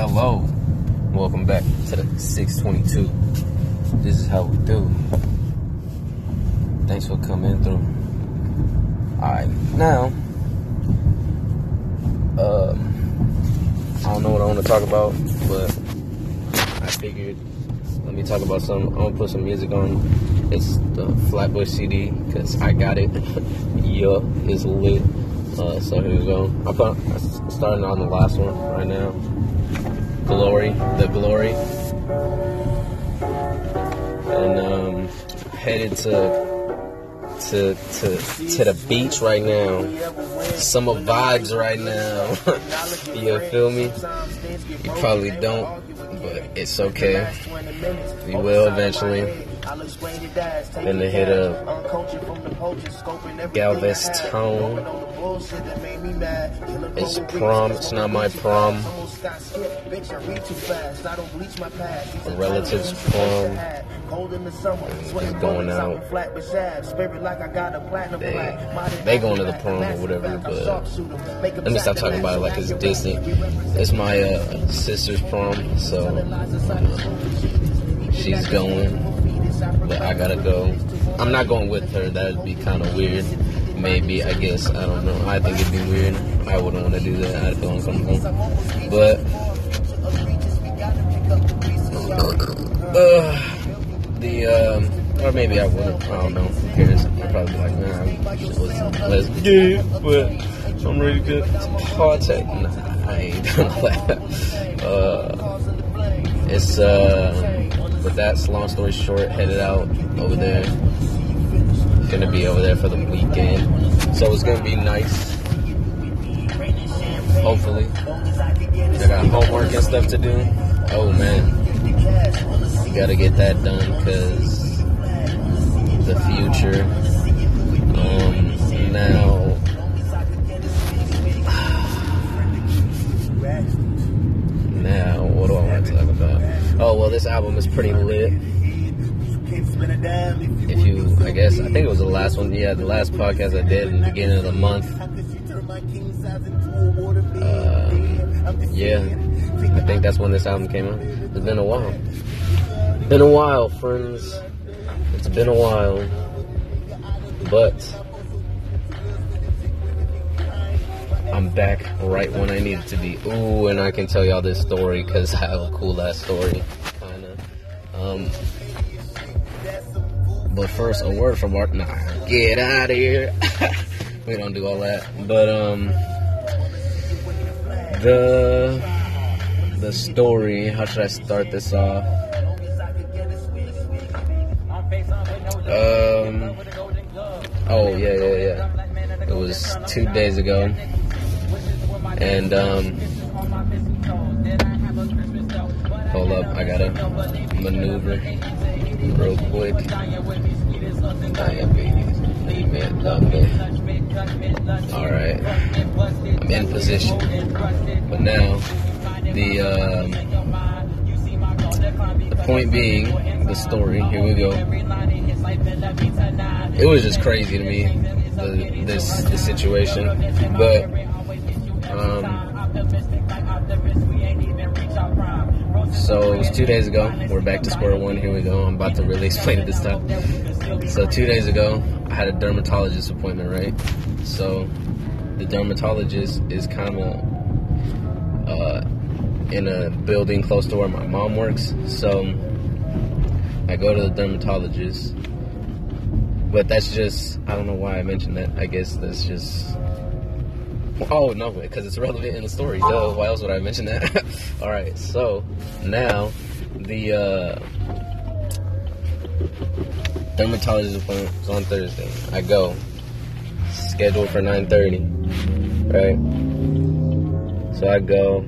Hello, welcome back to the 622. This is how we do. Thanks for coming through. Alright, now, um, I don't know what I want to talk about, but I figured let me talk about some. I'm gonna put some music on. It's the Flatbush CD because I got it. yeah, it's lit. Uh, so here we go. I'm starting on the last one right now. Glory, the Glory, and um, headed to to to to the beach right now. Summer vibes right now. you feel me? You probably don't, but it's okay. We will eventually. Then they hit up Galveston. It's prom. It's not my prom. A relative's prom. It's going out. They, they going to the prom or whatever, but let me stop talking about it like it's distant. It's my uh, sister's prom, so she's going but I gotta go. I'm not going with her. That'd be kind of weird. Maybe I guess I don't know. I think it'd be weird. I wouldn't want to do that. I'd feel uncomfortable. But uh, the um, or maybe I wouldn't. I don't know. Who cares? I'd probably be like, nah, let's, let's get it. But I'm really good. partake. Nah, I ain't gonna that. Uh, it's uh with that, long story short, headed out over there. Gonna be over there for the weekend. So it's gonna be nice. Hopefully. I got homework and stuff to do. Oh man. You gotta get that done because the future. Um, now. Now, Oh well, this album is pretty lit. If you, I guess, I think it was the last one. Yeah, the last podcast I did in the beginning of the month. Um, yeah, I think that's when this album came out. It's been a while. Been a while, friends. It's been a while, but I'm back right when I needed to be. Ooh, and I can tell y'all this story because I have a cool ass story, kind of. Um, but first, a word from Mark. Nah, get out of here. we don't do all that. But um, the the story. How should I start this off? Um. Oh yeah, yeah, yeah. It was two days ago and um, hold up, I gotta maneuver real quick. Love. All right, I'm in position. But now, the um, the point being, the story. Here we go. It was just crazy to me, the, this the situation, but so it was two days ago. We're back to square one. Here we go. I'm about to really explain it this time. So two days ago, I had a dermatologist appointment, right? So the dermatologist is kind of uh, in a building close to where my mom works. So I go to the dermatologist. But that's just, I don't know why I mentioned that. I guess that's just Oh no, because it's relevant in the story. Duh. Why else would I mention that? All right. So now the uh, dermatologist appointment is on Thursday. I go scheduled for 9:30. Right. So I go.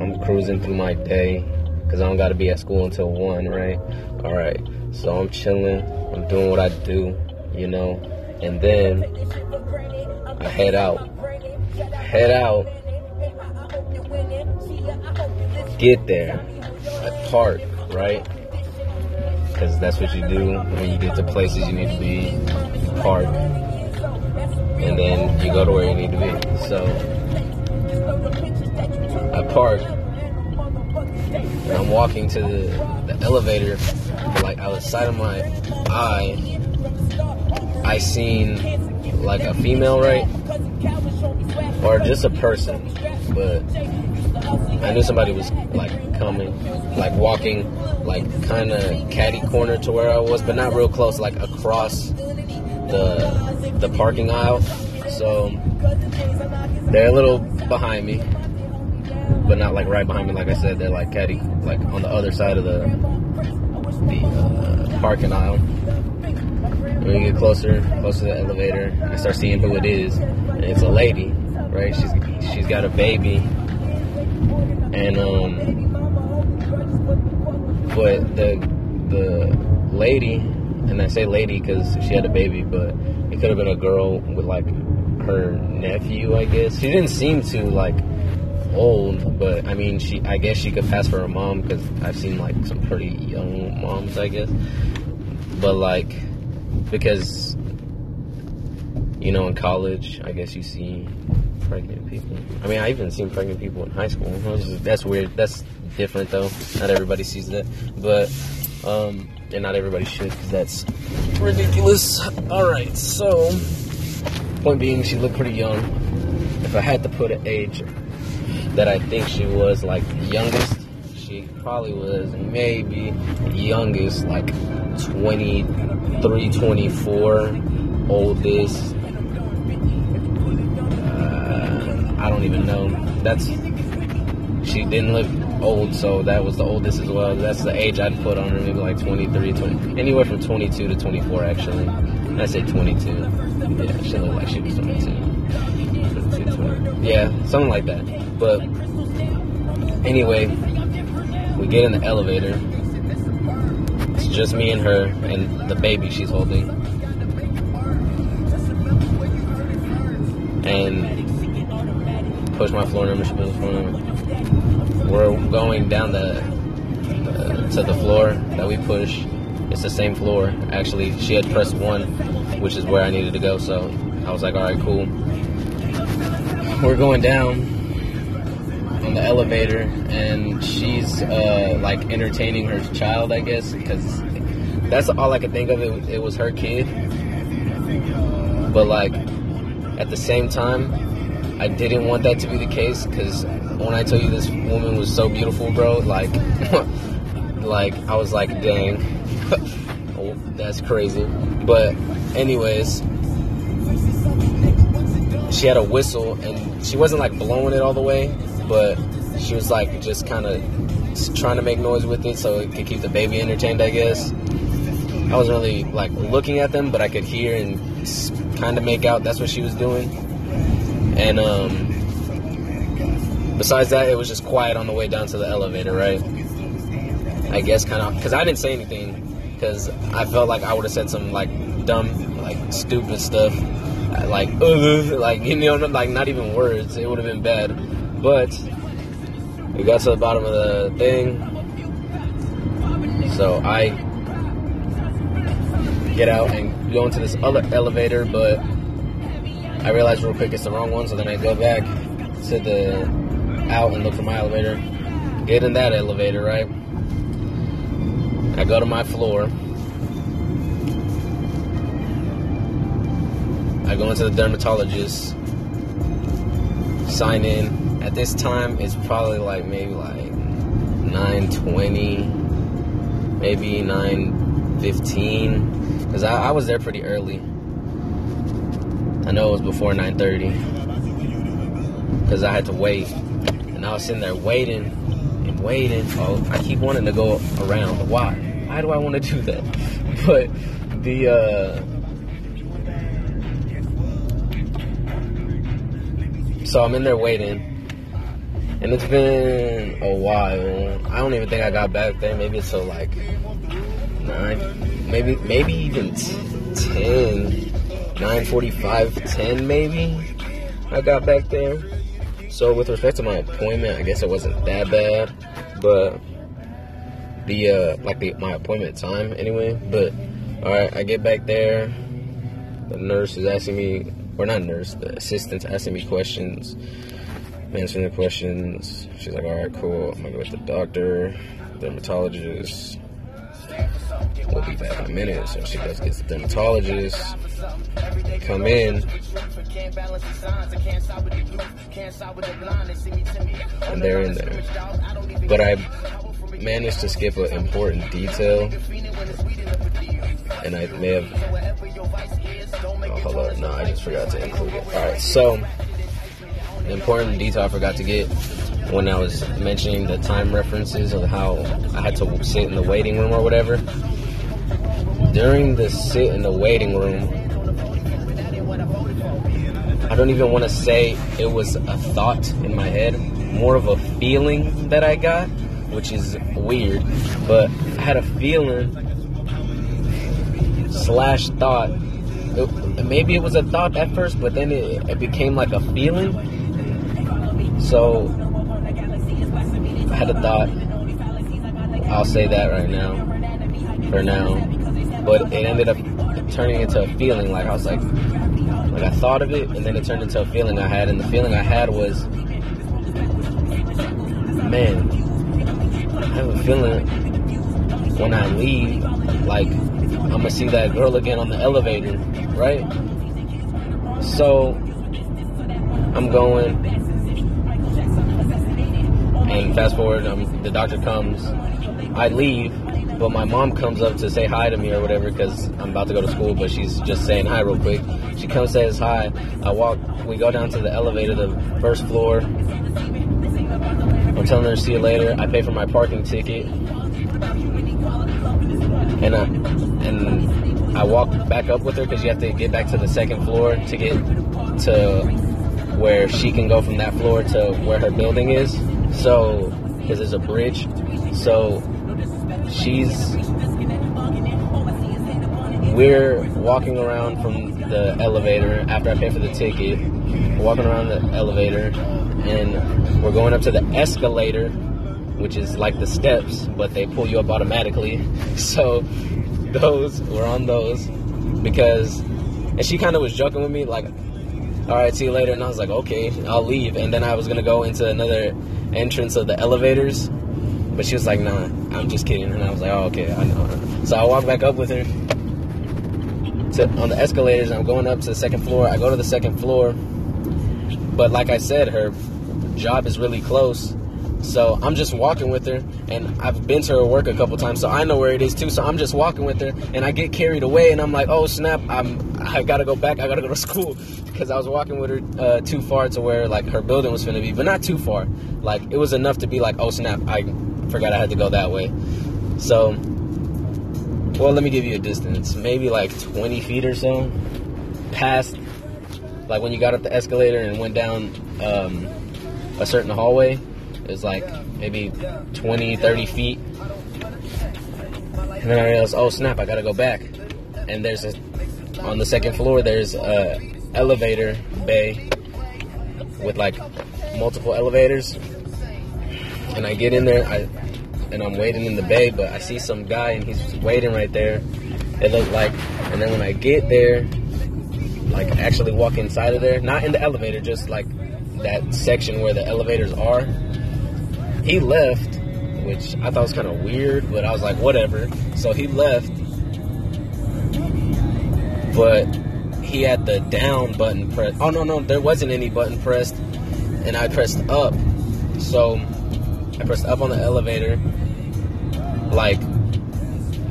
I'm cruising through my day because I don't got to be at school until one. Right. All right. So I'm chilling. I'm doing what I do. You know. And then I head out head out, get there, park, right? Because that's what you do when you get to places you need to be, you park, and then you go to where you need to be. So I park, I'm walking to the, the elevator, like out the side of my eye, I seen like a female, right? Or just a person, but I knew somebody was like coming, like walking, like kind of catty corner to where I was, but not real close, like across the the parking aisle. So they're a little behind me, but not like right behind me. Like I said, they're like caddy, like on the other side of the the uh, parking aisle. When you get closer, closer to the elevator, I start seeing who it is, and it's a lady, right? She's she's got a baby, and um, but the the lady, and I say lady because she had a baby, but it could have been a girl with like her nephew, I guess. She didn't seem too like old, but I mean, she I guess she could pass for a mom because I've seen like some pretty young moms, I guess. But like, because you know, in college, I guess you see pregnant people. I mean, I even seen pregnant people in high school. That's weird. That's different though. Not everybody sees that, but um, and not everybody should because that's ridiculous. All right, so point being, she looked pretty young. If I had to put an age that I think she was like the youngest, she probably was maybe youngest like 23, 24, oldest. Don't even know. That's she didn't look old, so that was the oldest as well. That's the age I'd put on her, maybe like 23, 20, anywhere from 22 to 24, actually. I say 22. Yeah, she looked like she was 22. 22 20. Yeah, something like that. But anyway, we get in the elevator. It's just me and her and the baby she's holding. And push my floor number, she floor number we're going down the uh, to the floor that we push. It's the same floor. Actually, she had pressed one, which is where I needed to go. So I was like, all right, cool. We're going down on the elevator, and she's uh, like entertaining her child, I guess, because that's all I could think of. It, it was her kid, but like at the same time, I didn't want that to be the case because when I tell you this woman was so beautiful, bro, like, like I was like, dang, oh, that's crazy. But, anyways, she had a whistle and she wasn't like blowing it all the way, but she was like just kind of trying to make noise with it so it could keep the baby entertained, I guess. I wasn't really like looking at them, but I could hear and kind of make out that's what she was doing. And um, besides that, it was just quiet on the way down to the elevator, right? I guess kind of because I didn't say anything because I felt like I would have said some like dumb, like stupid stuff, like like you know, like not even words. It would have been bad, but we got to the bottom of the thing. So I get out and go into this other elevator, but I realized real quick it's the wrong one, so then I go back to the out and look for my elevator. Get in that elevator, right? I go to my floor. I go into the dermatologist, sign in. At this time, it's probably like maybe like 9:20, maybe 9:15, because I, I was there pretty early. I know it was before 9:30 because I had to wait, and I was sitting there waiting and waiting. Oh, I keep wanting to go around. Why? Why do I want to do that? But the uh, so I'm in there waiting, and it's been a while. I don't even think I got back there. Maybe until like nine, maybe maybe even ten 9:45, 10 maybe. I got back there. So with respect to my appointment, I guess it wasn't that bad, but the uh like the my appointment time anyway. But all right, I get back there. The nurse is asking me, or not nurse, the assistant's asking me questions, answering the questions. She's like, all right, cool. I'm gonna go with the doctor, dermatologist. We'll be back in a minute. So she goes gets the dermatologist. Come in. And they're in there. But I managed to skip an important detail. And I may have. Oh, hold on. No, I just forgot to include it. Alright, so. The important detail I forgot to get when I was mentioning the time references of how I had to sit in the waiting room or whatever. During the sit in the waiting room, I don't even want to say it was a thought in my head, more of a feeling that I got, which is weird, but I had a feeling slash thought. It, maybe it was a thought at first, but then it, it became like a feeling. So had a thought. I'll say that right now, for now. But it ended up turning into a feeling. Like I was like, like I thought of it, and then it turned into a feeling I had, and the feeling I had was, man, I have a feeling when I leave, like I'm gonna see that girl again on the elevator, right? So I'm going, and fast forward, um, the doctor comes, I leave, but my mom comes up to say hi to me or whatever because I'm about to go to school, but she's just saying hi real quick. She comes, says hi. I walk, we go down to the elevator, the first floor. I'm telling her see you later. I pay for my parking ticket, and I and I walk back up with her because you have to get back to the second floor to get to where she can go from that floor to where her building is. So, because there's a bridge. So, she's. We're walking around from the elevator after I pay for the ticket. We're walking around the elevator and we're going up to the escalator, which is like the steps, but they pull you up automatically. So, those, we're on those because. And she kind of was joking with me, like, all right, see you later. And I was like, okay, I'll leave. And then I was to go into another entrance of the elevators. But she was like, nah, I'm just kidding. And I was like, oh, okay, I know. So I walk back up with her to, on the escalators. I'm going up to the second floor. I go to the second floor. But like I said, her job is really close. So I'm just walking with her, and I've been to her work a couple times, so I know where it is too. So I'm just walking with her, and I get carried away, and I'm like, oh snap, I'm I gotta go back, I gotta go to school, because I was walking with her uh, too far to where like her building was gonna be, but not too far. Like it was enough to be like, oh snap, I forgot I had to go that way. So, well, let me give you a distance, maybe like 20 feet or so, past like when you got up the escalator and went down um, a certain hallway is like maybe 20, 30 feet. And then I realized, oh snap, I gotta go back. And there's a, on the second floor, there's a elevator bay with like multiple elevators. And I get in there, I, and I'm waiting in the bay, but I see some guy and he's waiting right there. It looked like, and then when I get there, like actually walk inside of there, not in the elevator, just like that section where the elevators are he left, which I thought was kind of weird, but I was like, whatever. So he left, but he had the down button pressed. Oh no, no, there wasn't any button pressed, and I pressed up. So I pressed up on the elevator, like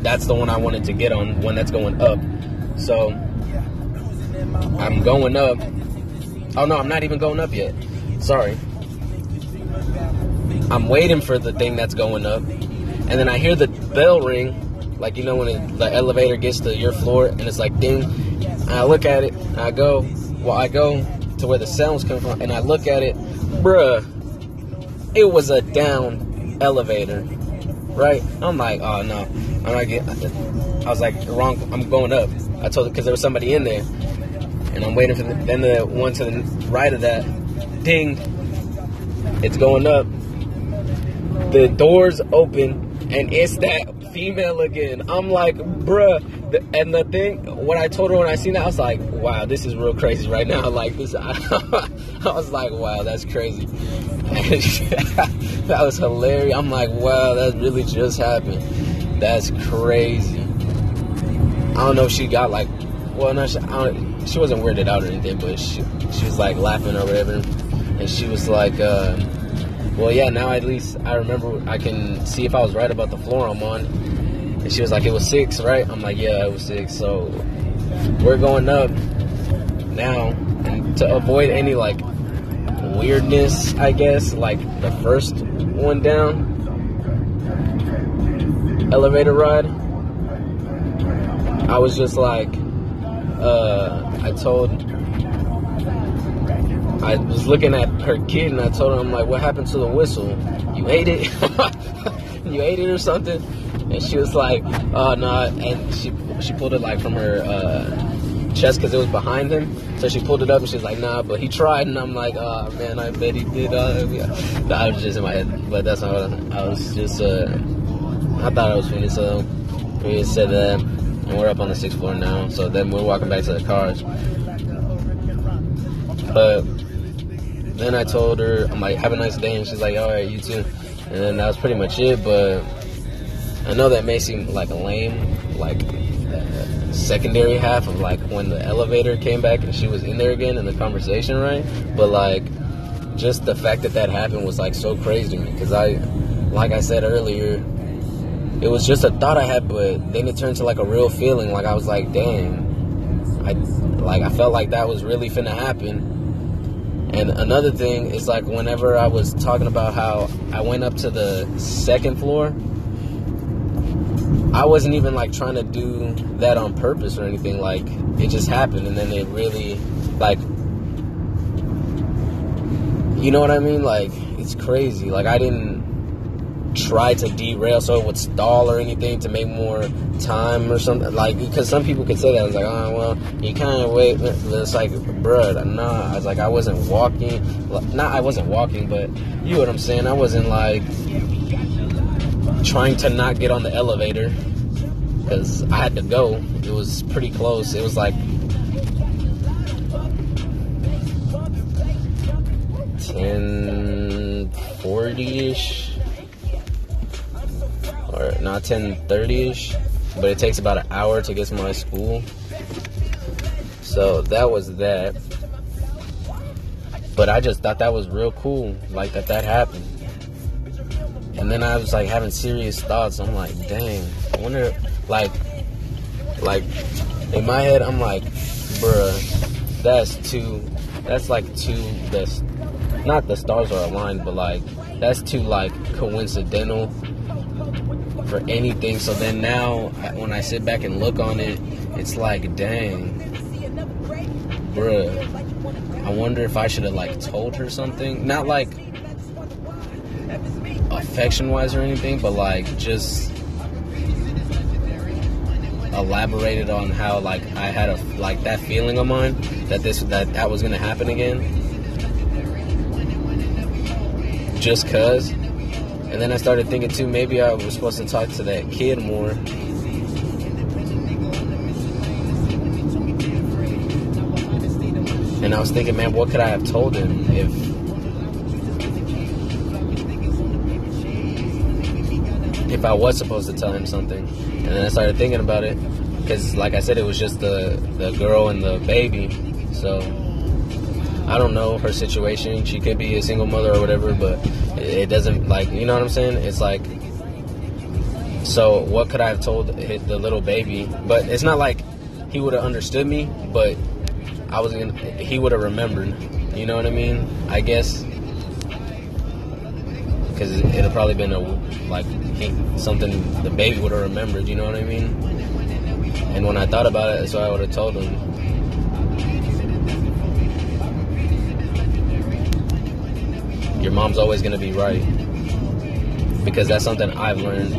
that's the one I wanted to get on, one that's going up. So I'm going up. Oh no, I'm not even going up yet. Sorry. I'm waiting for the thing that's going up, and then I hear the bell ring, like you know when it, the elevator gets to your floor, and it's like ding. And I look at it, and I go, well, I go to where the sounds come from, and I look at it, bruh, it was a down elevator, right? I'm like, oh no, I'm not getting. I was like, wrong. I'm going up. I told because there was somebody in there, and I'm waiting for the, then the one to the right of that, ding. It's going up the doors open and it's that female again. I'm like, bruh. And the thing, what I told her when I seen that, I was like, wow, this is real crazy right now. Like this, I, I was like, wow, that's crazy. that was hilarious. I'm like, wow, that really just happened. That's crazy. I don't know if she got like, well, no, she, she wasn't weirded out or anything, but she, she was like laughing or whatever. And she was like, uh, well, yeah, now at least I remember I can see if I was right about the floor I'm on. And she was like, it was six, right? I'm like, yeah, it was six. So we're going up now. And to avoid any like weirdness, I guess, like the first one down, elevator ride, I was just like, uh, I told, I was looking at her kid and I told her, I'm like, what happened to the whistle? You ate it? you ate it or something? And she was like, oh, no. And she, she pulled it like from her, uh, chest because it was behind him. So she pulled it up and she's like, nah, but he tried. And I'm like, oh, man, I bet he did. Uh, yeah. I was just in my head, but that's not what I, I was just, uh, I thought I was funny, so we said that, and we're up on the sixth floor now. So then we're walking back to the cars. But then I told her, I'm like, have a nice day, and she's like, all right, you too. And then that was pretty much it. But I know that may seem like a lame, like uh, secondary half of like when the elevator came back and she was in there again in the conversation, right? But like, just the fact that that happened was like so crazy to me because I, like I said earlier, it was just a thought I had, but then it turned to like a real feeling. Like I was like, dang, I like I felt like that was really finna happen. And another thing is like whenever I was talking about how I went up to the second floor, I wasn't even like trying to do that on purpose or anything. Like it just happened, and then it really like you know what I mean? Like it's crazy. Like I didn't try to derail so it would stall or anything to make more time or something like because some people could say that I was like oh well you kind of wait it's like bruh nah I was like I wasn't walking not I wasn't walking but you know what I'm saying? I wasn't like trying to not get on the elevator because I had to go. It was pretty close. It was like 10 40ish or not 10:30ish, but it takes about an hour to get to my school. So that was that. But I just thought that was real cool, like that that happened. And then I was like having serious thoughts. I'm like, dang, I wonder, like, like in my head, I'm like, bruh, that's too, that's like too, that's not the stars are aligned, but like that's too like coincidental for anything. So then now, when I sit back and look on it, it's like, dang, bruh. I wonder if I should have like told her something. Not like affection wise or anything, but like just elaborated on how like I had a like that feeling of mine that this that that was gonna happen again. Just cause and then I started thinking too, maybe I was supposed to talk to that kid more. And I was thinking, man, what could I have told him if if I was supposed to tell him something? And then I started thinking about it because, like I said, it was just the the girl and the baby. So I don't know her situation. She could be a single mother or whatever, but it doesn't like you know what I'm saying. It's like so. What could I have told the little baby? But it's not like he would have understood me, but I was gonna. He would have remembered. You know what I mean? I guess because it'd have probably been a like something the baby would have remembered. You know what I mean? And when I thought about it, so I would have told him. Your mom's always going to be right. Because that's something I've learned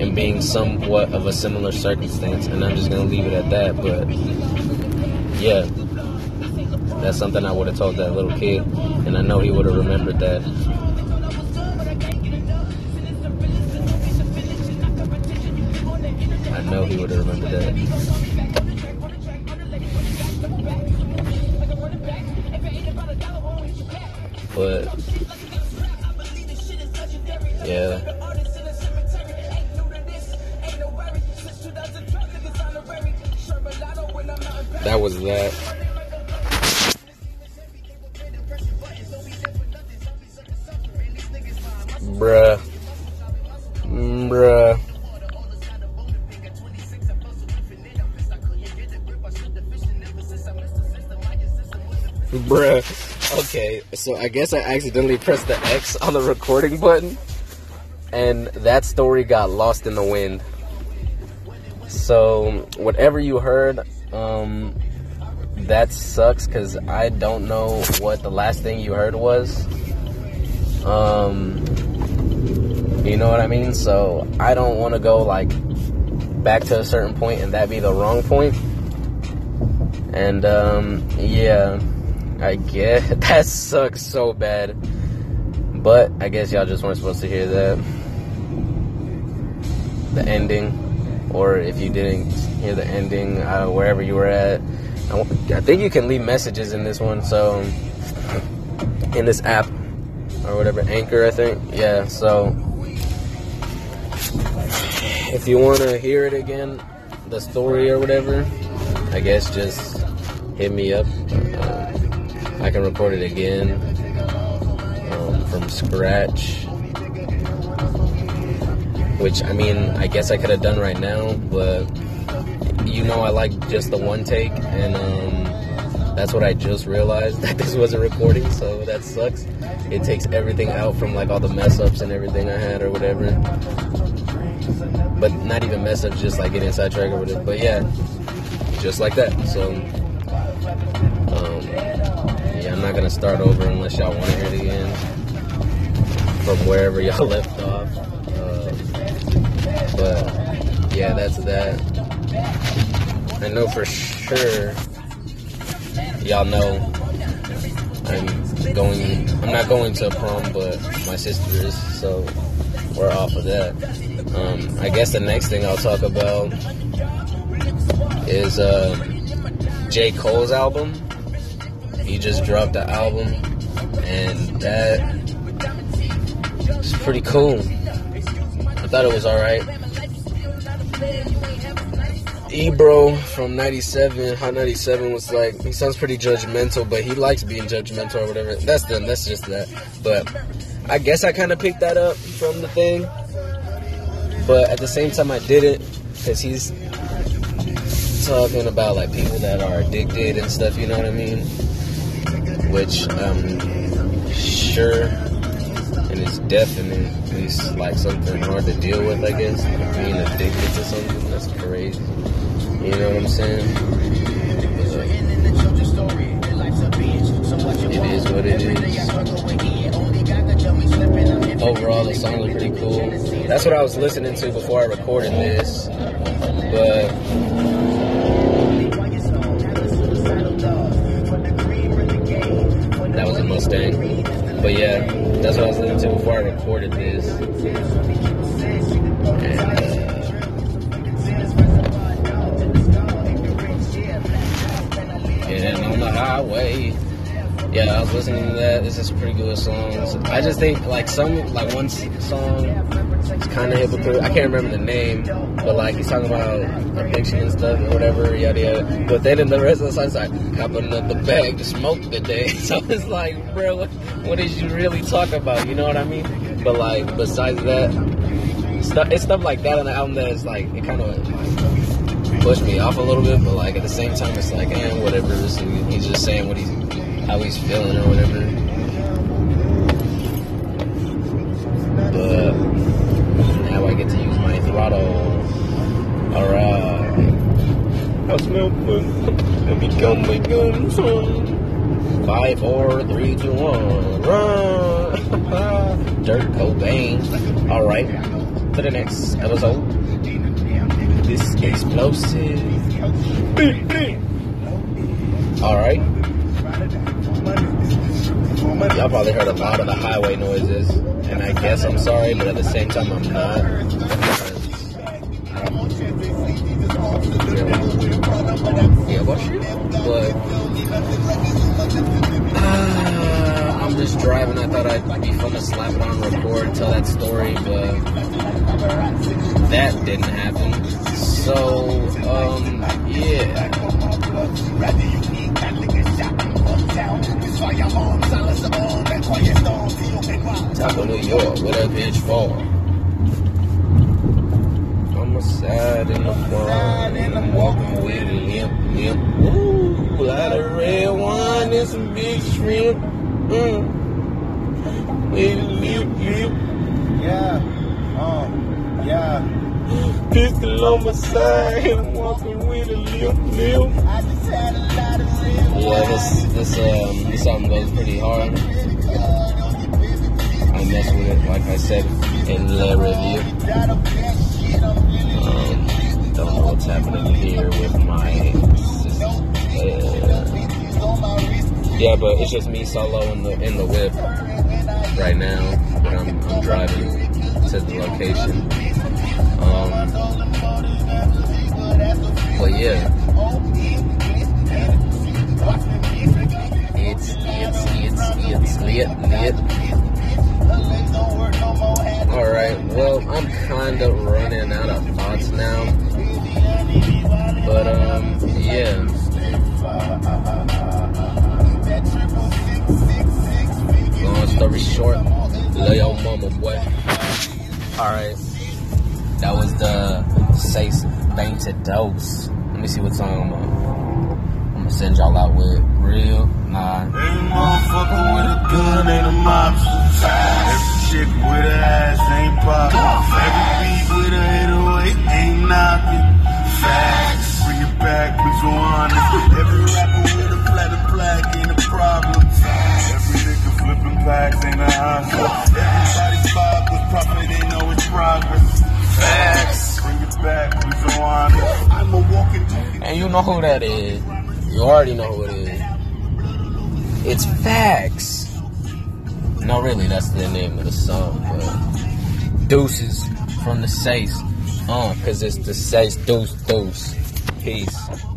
in being somewhat of a similar circumstance. And I'm just going to leave it at that. But yeah, that's something I would have told that little kid. And I know he would have remembered that. I know he would have remembered that. But yeah. That was that. Bruh. Mm, bruh. Bruh. Okay, so I guess I accidentally pressed the X on the recording button, and that story got lost in the wind. So, whatever you heard, um, that sucks because I don't know what the last thing you heard was. Um, you know what I mean? So, I don't want to go like back to a certain point and that be the wrong point. And, um, yeah. I guess that sucks so bad. But I guess y'all just weren't supposed to hear that. The ending, or if you didn't hear the ending, uh, wherever you were at, I, I think you can leave messages in this one. So in this app or whatever, Anchor, I think. Yeah. So if you want to hear it again, the story or whatever, I guess just hit me up. Uh, I can record it again um, from scratch. Which, I mean, I guess I could have done right now, but you know, I like just the one take, and um, that's what I just realized that this wasn't recording, so that sucks. It takes everything out from like all the mess ups and everything I had or whatever. But not even mess ups, just like getting sidetracked or whatever. But yeah, just like that. So, not gonna start over unless y'all want to hear the end from wherever y'all left off. Uh, but yeah, that's that. I know for sure y'all know I'm going. I'm not going to a prom, but my sister is, so we're off of that. Um, I guess the next thing I'll talk about is uh, J. Cole's album he just dropped the album, and that is pretty cool. I thought it was alright. Ebro from 97, Hot 97 was like, he sounds pretty judgmental, but he likes being judgmental or whatever. That's them, that's just that. But I guess I kind of picked that up from the thing. But at the same time, I didn't, because he's talking about like people that are addicted and stuff, you know what I mean? Which um, sure and it's definitely like something hard to deal with, I guess. Being addicted to something, that's crazy. You know what I'm saying? it is what it is. Overall, the song was pretty cool. That's what I was listening to before I recorded this. But But yeah, that's what I was listening to before I recorded this. And, and on the highway. Yeah, I was listening to that. This is pretty good songs. I just think like some like one song is kind of hypocritical. I can't remember the name, but like he's talking about addiction and stuff or whatever, yada yada. But then in the rest of the song, it's like hopping the bag to smoke today. So it's like, bro, what, did you really talk about? You know what I mean? But like besides that, stuff it's stuff like that on the album that is like it kind of pushed me off a little bit. But like at the same time, it's like, man, whatever. He's just saying what he's how he's feeling or whatever. But my throttle. Alright. I smell. Let me come my guns on. Five, four, three, two, one. Run! Dirt Cobain. Alright. To the next episode. This explosive. Alright. Y'all probably heard a lot of the highway noises, and I guess I'm sorry, but at the same time, I'm not. Didn't happen. So, um, yeah. Taco New York, what that bitch for? I'm a side in the front, and I'm walking with a limp, limp. Ooh, a lot of red wine and some big shrimp. Mm. Pistol on my side, and I'm walking with a limp, limp. Yeah, this this um this album goes pretty hard. I mess with it, like I said in the review. Um, don't know what's happening here with my. Uh, yeah, but it's just me solo in the in the whip right now. But I'm I'm driving to the location. But yeah. It's it's it's it's lit lit. All right. Well, I'm kind of running out of thoughts now. But um, yeah. Long story short, lay your mama, boy. All right. That was the Sace Painted Dose. Let me see what song I'm gonna, I'm gonna send y'all out with. Real? Nah. Every motherfucker with a gun ain't a mobster. Every chick with a ass ain't poppin'. Every beat with a 808 ain't knocking. Facts. Bring it back, so honest. Every rapper with a platinum plaque ain't a problem. Every nigga flipping packs ain't a hustler. Everybody's vibe was profit, they know it's progress. Facts. And you know who that is. You already know who it is. It's Facts. No, really, that's the name of the song, but Deuces from the Sace. Uh, cause it's the Sace Deuce Deuce. Peace.